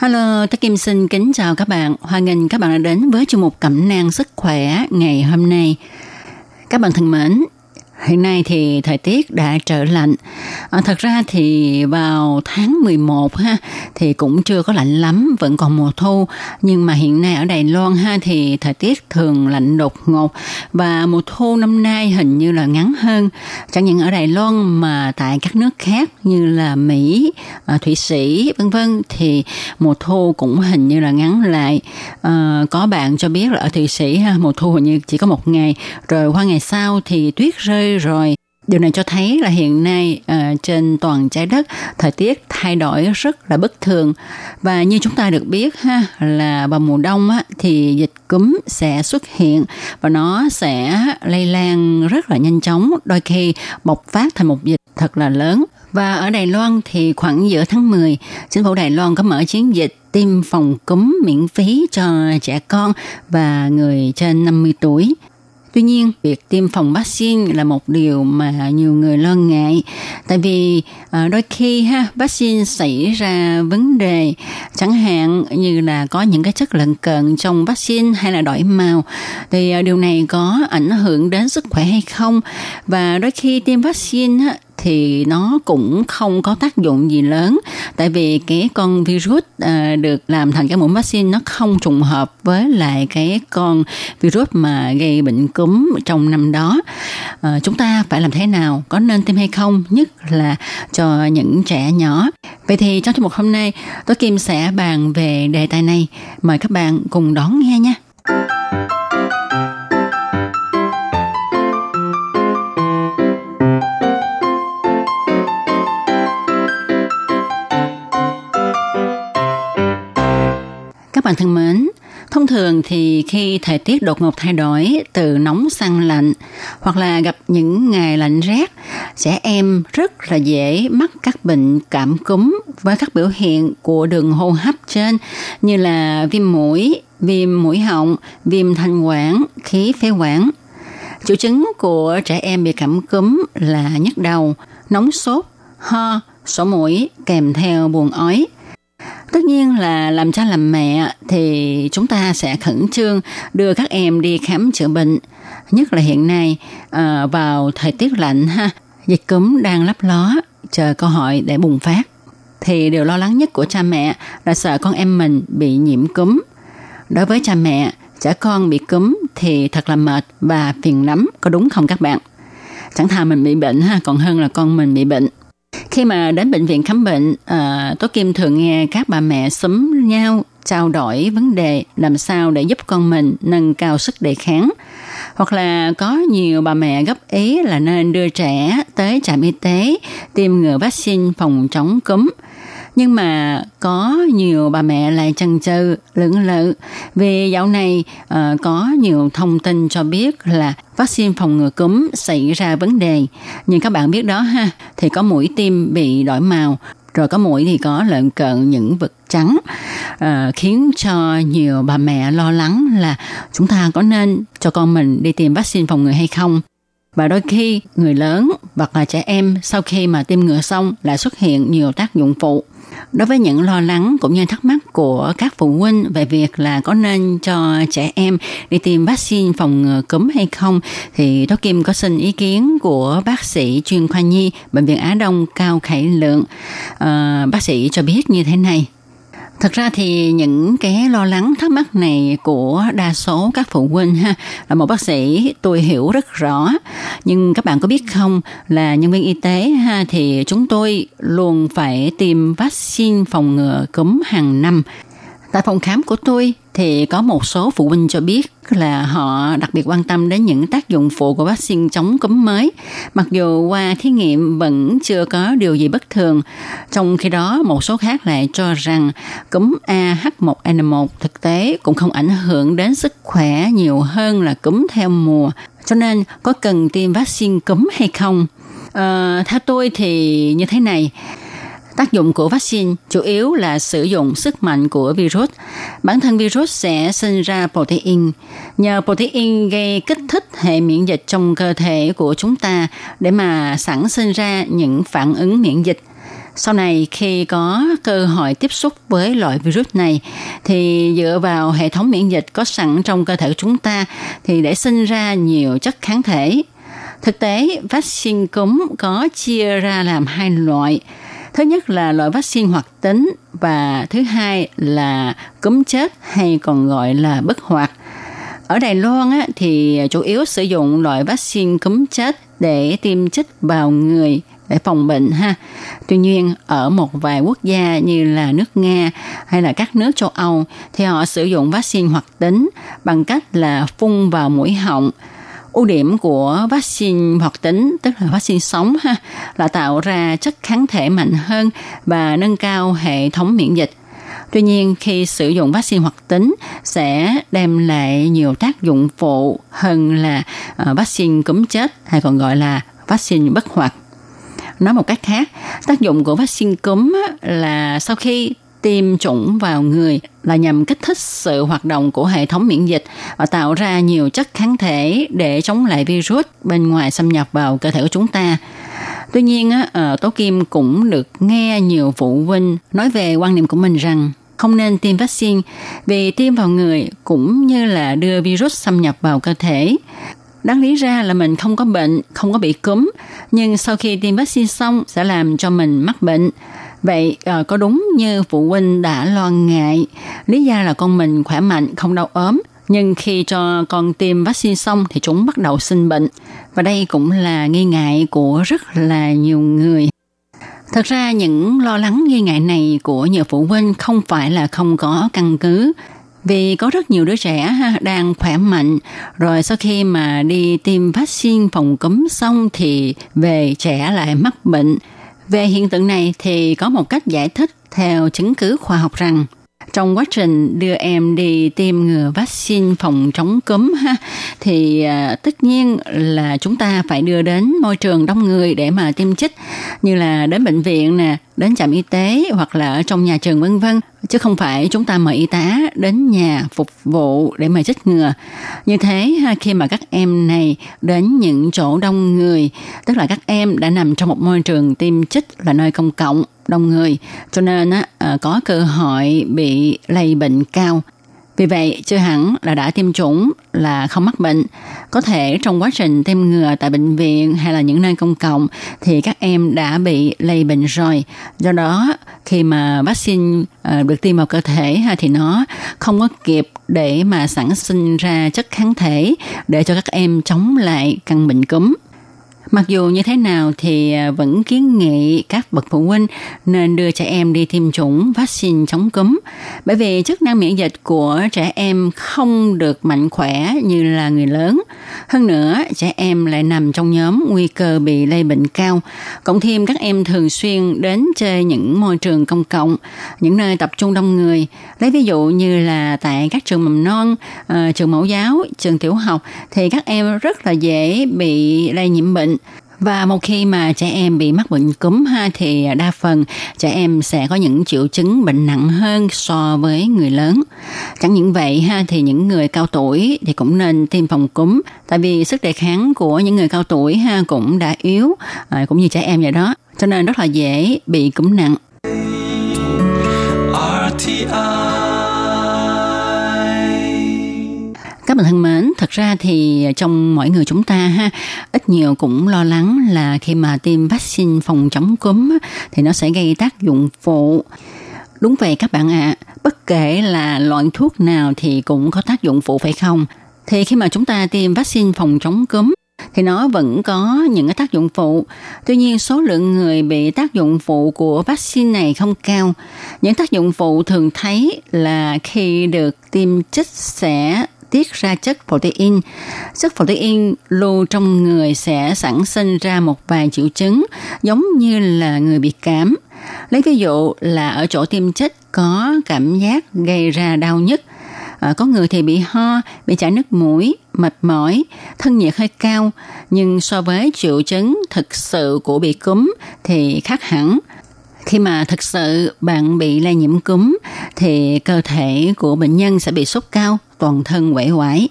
Hello, tôi Kim xin kính chào các bạn. Hoan nghênh các bạn đã đến với chương mục Cẩm nang sức khỏe ngày hôm nay. Các bạn thân mến, Hiện nay thì thời tiết đã trở lạnh. À, thật ra thì vào tháng 11 ha thì cũng chưa có lạnh lắm, vẫn còn mùa thu. Nhưng mà hiện nay ở Đài Loan ha thì thời tiết thường lạnh đột ngột và mùa thu năm nay hình như là ngắn hơn. Chẳng những ở Đài Loan mà tại các nước khác như là Mỹ, à, Thụy Sĩ vân vân thì mùa thu cũng hình như là ngắn lại. À, có bạn cho biết là ở Thụy Sĩ ha mùa thu hình như chỉ có một ngày, rồi qua ngày sau thì tuyết rơi rồi. Điều này cho thấy là hiện nay uh, trên toàn trái đất thời tiết thay đổi rất là bất thường và như chúng ta được biết ha là vào mùa đông á, thì dịch cúm sẽ xuất hiện và nó sẽ lây lan rất là nhanh chóng, đôi khi bộc phát thành một dịch thật là lớn. Và ở Đài Loan thì khoảng giữa tháng 10, chính phủ Đài Loan có mở chiến dịch tiêm phòng cúm miễn phí cho trẻ con và người trên 50 tuổi. Tuy nhiên, việc tiêm phòng vaccine là một điều mà nhiều người lo ngại, tại vì à, đôi khi ha vaccine xảy ra vấn đề, chẳng hạn như là có những cái chất lận cận trong vaccine hay là đổi màu, thì à, điều này có ảnh hưởng đến sức khỏe hay không? Và đôi khi tiêm vaccine thì nó cũng không có tác dụng gì lớn. Tại vì cái con virus à, được làm thành cái mũi vaccine nó không trùng hợp với lại cái con virus mà gây bệnh cúm trong năm đó. À, chúng ta phải làm thế nào có nên tiêm hay không? Nhất là cho những trẻ nhỏ. Vậy thì trong chương mục hôm nay tôi kim sẽ bàn về đề tài này. Mời các bạn cùng đón nghe nha. Bạn thân mến, thông thường thì khi thời tiết đột ngột thay đổi từ nóng sang lạnh hoặc là gặp những ngày lạnh rét, trẻ em rất là dễ mắc các bệnh cảm cúm với các biểu hiện của đường hô hấp trên như là viêm mũi, viêm mũi họng, viêm thanh quản, khí phế quản. Triệu chứng của trẻ em bị cảm cúm là nhức đầu, nóng sốt, ho, sổ mũi kèm theo buồn ói – Tất nhiên là làm cha làm mẹ thì chúng ta sẽ khẩn trương đưa các em đi khám chữa bệnh. Nhất là hiện nay à, vào thời tiết lạnh ha, dịch cúm đang lấp ló chờ cơ hội để bùng phát. Thì điều lo lắng nhất của cha mẹ là sợ con em mình bị nhiễm cúm. Đối với cha mẹ, trẻ con bị cúm thì thật là mệt và phiền lắm, có đúng không các bạn? Chẳng thà mình bị bệnh ha, còn hơn là con mình bị bệnh. Khi mà đến bệnh viện khám bệnh, à, Tố Kim thường nghe các bà mẹ xúm nhau trao đổi vấn đề làm sao để giúp con mình nâng cao sức đề kháng. Hoặc là có nhiều bà mẹ góp ý là nên đưa trẻ tới trạm y tế tiêm ngừa vaccine phòng chống cúm – nhưng mà có nhiều bà mẹ lại chần chừ lưỡng lự. Vì dạo này uh, có nhiều thông tin cho biết là vaccine phòng ngừa cúm xảy ra vấn đề. Nhưng các bạn biết đó ha thì có mũi tim bị đổi màu rồi có mũi thì có lợn cợn những vật trắng. Uh, khiến cho nhiều bà mẹ lo lắng là chúng ta có nên cho con mình đi tiêm vaccine phòng ngừa hay không. Và đôi khi người lớn hoặc là trẻ em sau khi mà tiêm ngừa xong lại xuất hiện nhiều tác dụng phụ. Đối với những lo lắng cũng như thắc mắc của các phụ huynh về việc là có nên cho trẻ em đi tiêm vaccine phòng ngừa cúm hay không thì Tố Kim có xin ý kiến của bác sĩ chuyên khoa nhi Bệnh viện Á Đông Cao Khải Lượng. À, bác sĩ cho biết như thế này. Thật ra thì những cái lo lắng thắc mắc này của đa số các phụ huynh ha là một bác sĩ tôi hiểu rất rõ nhưng các bạn có biết không là nhân viên y tế ha thì chúng tôi luôn phải tiêm vaccine phòng ngừa cúm hàng năm tại phòng khám của tôi thì có một số phụ huynh cho biết là họ đặc biệt quan tâm đến những tác dụng phụ của vaccine chống cúm mới, mặc dù qua thí nghiệm vẫn chưa có điều gì bất thường. Trong khi đó, một số khác lại cho rằng cúm AH1N1 thực tế cũng không ảnh hưởng đến sức khỏe nhiều hơn là cúm theo mùa. Cho nên có cần tiêm vaccine cúm hay không? À, theo tôi thì như thế này Tác dụng của vaccine chủ yếu là sử dụng sức mạnh của virus. Bản thân virus sẽ sinh ra protein. Nhờ protein gây kích thích hệ miễn dịch trong cơ thể của chúng ta để mà sẵn sinh ra những phản ứng miễn dịch. Sau này khi có cơ hội tiếp xúc với loại virus này thì dựa vào hệ thống miễn dịch có sẵn trong cơ thể chúng ta thì để sinh ra nhiều chất kháng thể. Thực tế, vaccine cúm có chia ra làm hai loại – Thứ nhất là loại vaccine hoạt tính và thứ hai là cúm chết hay còn gọi là bất hoạt. Ở Đài Loan á, thì chủ yếu sử dụng loại vaccine cúm chết để tiêm chích vào người để phòng bệnh ha. Tuy nhiên, ở một vài quốc gia như là nước Nga hay là các nước châu Âu thì họ sử dụng vaccine hoạt tính bằng cách là phun vào mũi họng ưu điểm của vaccine hoạt tính, tức là vaccine sống ha, là tạo ra chất kháng thể mạnh hơn và nâng cao hệ thống miễn dịch Tuy nhiên, khi sử dụng vaccine hoạt tính sẽ đem lại nhiều tác dụng phụ hơn là ờ, vaccine cúm chết hay còn gọi là vaccine bất hoạt. Nói một cách khác, tác dụng của vaccine cúm là sau khi tiêm chủng vào người là nhằm kích thích sự hoạt động của hệ thống miễn dịch và tạo ra nhiều chất kháng thể để chống lại virus bên ngoài xâm nhập vào cơ thể của chúng ta. Tuy nhiên, ờ, Tố Kim cũng được nghe nhiều phụ huynh nói về quan niệm của mình rằng không nên tiêm vaccine vì tiêm vào người cũng như là đưa virus xâm nhập vào cơ thể. Đáng lý ra là mình không có bệnh, không có bị cúm, nhưng sau khi tiêm vaccine xong sẽ làm cho mình mắc bệnh. Vậy ờ, có đúng như phụ huynh đã lo ngại, lý do là con mình khỏe mạnh, không đau ốm, nhưng khi cho con tiêm vaccine xong thì chúng bắt đầu sinh bệnh. Và đây cũng là nghi ngại của rất là nhiều người. Thật ra những lo lắng nghi ngại này của nhiều phụ huynh không phải là không có căn cứ. Vì có rất nhiều đứa trẻ đang khỏe mạnh, rồi sau khi mà đi tiêm vaccine phòng cúm xong thì về trẻ lại mắc bệnh. Về hiện tượng này thì có một cách giải thích theo chứng cứ khoa học rằng trong quá trình đưa em đi tiêm ngừa vaccine phòng chống cúm ha thì à, tất nhiên là chúng ta phải đưa đến môi trường đông người để mà tiêm chích như là đến bệnh viện nè đến trạm y tế hoặc là ở trong nhà trường vân vân chứ không phải chúng ta mời y tá đến nhà phục vụ để mà chích ngừa. Như thế khi mà các em này đến những chỗ đông người, tức là các em đã nằm trong một môi trường tiêm chích là nơi công cộng đông người, cho nên ờ, có cơ hội bị lây bệnh cao vì vậy, chưa hẳn là đã tiêm chủng là không mắc bệnh. Có thể trong quá trình tiêm ngừa tại bệnh viện hay là những nơi công cộng thì các em đã bị lây bệnh rồi. Do đó, khi mà vaccine ờ, được tiêm vào cơ thể thì nó không có kịp để mà sản sinh ra chất kháng thể để cho các em chống lại căn bệnh cúm. Mặc dù như thế nào thì à, vẫn kiến nghị các bậc phụ huynh nên đưa trẻ em đi tiêm chủng vaccine chống cúm bởi vì chức năng miễn dịch của trẻ em không được mạnh khỏe như là người lớn. Hơn nữa, trẻ em lại nằm trong nhóm nguy cơ bị lây bệnh cao. Cộng thêm các em thường xuyên đến chơi những môi trường công cộng, những nơi tập trung đông người. Lấy ví dụ như là tại các trường mầm non, ờ, trường mẫu giáo, trường tiểu học thì các em rất là dễ bị lây nhiễm bệnh và một khi mà trẻ em bị mắc bệnh cúm ha thì đa phần trẻ em sẽ có những triệu chứng bệnh nặng hơn so với người lớn. Chẳng những vậy ha thì những người cao tuổi thì cũng nên tiêm phòng cúm tại vì sức đề kháng của những người cao tuổi ha cũng đã yếu à, cũng như trẻ em vậy đó. Cho nên rất là dễ bị cúm nặng. RTI Các bạn thân mến, thật ra thì trong mỗi người chúng ta ha, ít nhiều cũng lo lắng là khi mà tiêm vaccine phòng chống cúm thì nó sẽ gây tác dụng phụ. Đúng vậy các bạn ạ, à, bất kể là loại thuốc nào thì cũng có tác dụng phụ phải không? Thì khi mà chúng ta tiêm vaccine phòng chống cúm thì nó vẫn có những cái tác dụng phụ. Tuy nhiên số lượng người bị tác dụng phụ của vaccine này không cao. Những tác dụng phụ thường thấy là khi được tiêm chích sẽ tiết ra chất protein. Chất protein lưu trong người sẽ sản sinh ra một vài triệu chứng giống như là người bị cảm. Lấy ví dụ là ở chỗ tiêm chích có cảm giác gây ra đau nhức, à, có người thì bị ho, bị chảy nước mũi, mệt mỏi, thân nhiệt hơi cao, nhưng so với triệu chứng thực sự của bị cúm thì khác hẳn. Khi mà thực sự bạn bị lây nhiễm cúm thì cơ thể của bệnh nhân sẽ bị sốt cao, toàn thân quể quải.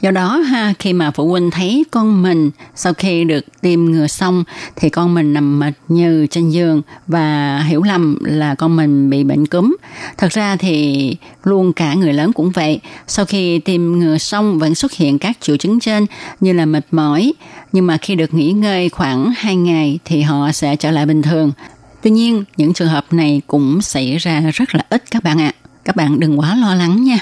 Do đó ha, khi mà phụ huynh thấy con mình sau khi được tiêm ngừa xong thì con mình nằm mệt như trên giường và hiểu lầm là con mình bị bệnh cúm. Thật ra thì luôn cả người lớn cũng vậy. Sau khi tiêm ngừa xong vẫn xuất hiện các triệu chứng trên như là mệt mỏi, nhưng mà khi được nghỉ ngơi khoảng 2 ngày thì họ sẽ trở lại bình thường. Tuy nhiên, những trường hợp này cũng xảy ra rất là ít các bạn ạ. À. Các bạn đừng quá lo lắng nha.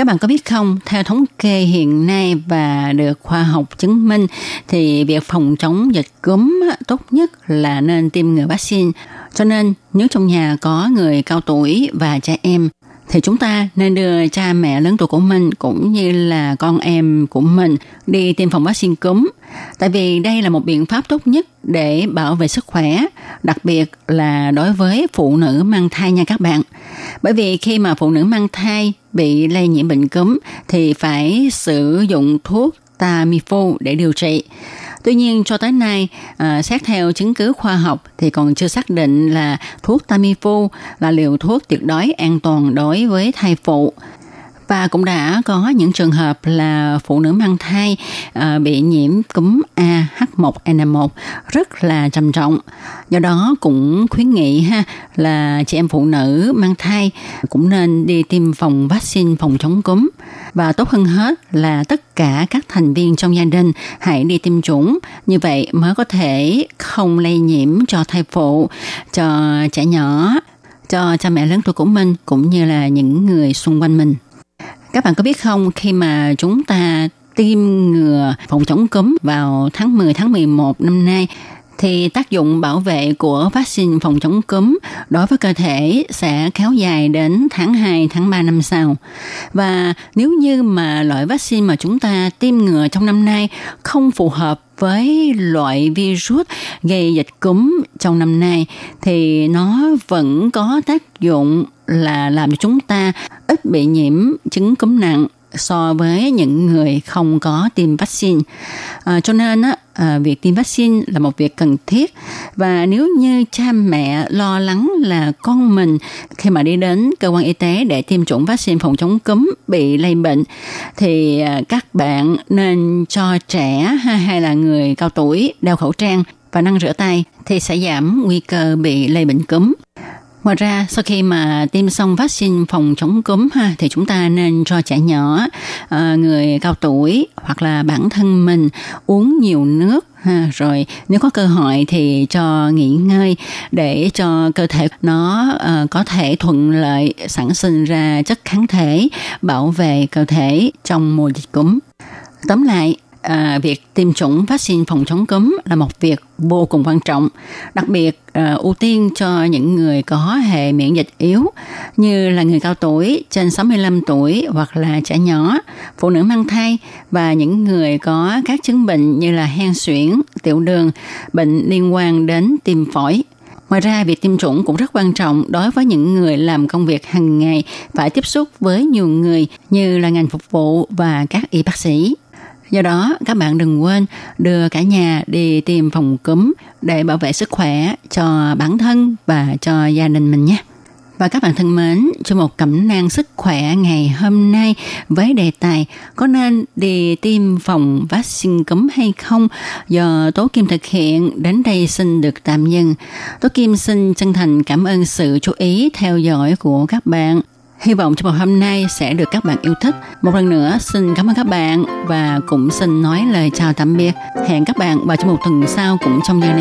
Các bạn có biết không, theo thống kê hiện nay và được khoa học chứng minh thì việc phòng chống dịch cúm tốt nhất là nên tiêm ngừa vaccine. Cho nên nếu trong nhà có người cao tuổi và trẻ em thì chúng ta nên đưa cha mẹ lớn tuổi của mình cũng như là con em của mình đi tiêm phòng vaccine cúm. Tại vì đây là một biện pháp tốt nhất để bảo vệ sức khỏe, đặc biệt là đối với phụ nữ mang thai nha các bạn. Bởi vì khi mà phụ nữ mang thai bị lây nhiễm bệnh cúm thì phải sử dụng thuốc Tamiflu để điều trị. Tuy nhiên cho tới nay, à, xét theo chứng cứ khoa học thì còn chưa xác định là thuốc Tamiflu là liều thuốc tuyệt đối an toàn đối với thai phụ và cũng đã có những trường hợp là phụ nữ mang thai à, bị nhiễm cúm A. AH1N1 rất là trầm trọng. Do đó cũng khuyến nghị ha, là chị em phụ nữ mang thai cũng nên đi tiêm phòng vaccine phòng chống cúm. Và tốt hơn hết là tất cả các thành viên trong gia đình hãy đi tiêm chủng. Như vậy mới có thể không lây nhiễm cho thai phụ, cho trẻ nhỏ, cho cha mẹ lớn tuổi của mình, cũng như là những người xung quanh mình. Các bạn có biết không, khi mà chúng ta tiêm ngừa phòng chống cúm vào tháng 10 tháng 11 năm nay thì tác dụng bảo vệ của vaccine phòng chống cúm đối với cơ thể sẽ kéo dài đến tháng 2, tháng 3 năm sau. Và nếu như mà loại vaccine mà chúng ta tiêm ngừa trong năm nay không phù hợp với loại virus gây dịch cúm trong năm nay thì nó vẫn có tác dụng là làm cho chúng ta ít bị nhiễm chứng cúm nặng so với những người không có tiêm vaccine. À, cho nên á, à, việc tiêm vaccine là một việc cần thiết và nếu như cha mẹ lo lắng là con mình khi mà đi đến cơ quan y tế để tiêm chủng vaccine phòng chống cúm bị lây bệnh thì à, các bạn nên cho trẻ hay là người cao tuổi đeo khẩu trang và năng rửa tay thì sẽ giảm nguy cơ bị lây bệnh cúm. Ngoài ra, sau khi mà tiêm xong vaccine phòng chống cúm ha, thì chúng ta nên cho trẻ nhỏ, ờ, người cao tuổi hoặc là bản thân mình uống nhiều nước ha, rồi nếu có cơ hội thì cho nghỉ ngơi để cho cơ thể nó uh, có thể thuận lợi sản sinh ra chất kháng thể bảo vệ cơ thể trong mùa dịch cúm. Tóm lại, à, việc tiêm chủng vaccine phòng chống cúm là một việc vô cùng quan trọng, đặc biệt à, ưu tiên cho những người có hệ miễn dịch yếu như là người cao tuổi trên 65 tuổi hoặc là trẻ nhỏ, phụ nữ mang thai và những người có các chứng bệnh như là hen suyễn, tiểu đường, bệnh liên quan đến tim phổi. Ngoài ra, việc tiêm chủng cũng rất quan trọng đối với những người làm công việc hàng ngày phải tiếp xúc với nhiều người như là ngành phục vụ và các y bác sĩ. Do đó, các bạn đừng quên đưa cả nhà đi tiêm phòng cúm để bảo vệ sức khỏe cho bản thân và cho gia đình mình nhé. Và các bạn thân mến, cho một cẩm nang sức khỏe ngày hôm nay với đề tài có nên đi tiêm phòng vaccine cúm hay không do Tố Kim thực hiện đến đây xin được tạm dừng. Tố Kim xin chân thành cảm ơn sự chú ý theo dõi của các bạn. Hy vọng trong một hôm nay sẽ được các bạn yêu thích. Một lần nữa, xin cảm ơn các bạn và cũng xin nói lời chào tạm biệt. Hẹn các bạn vào trong một tuần sau cũng trong giờ này.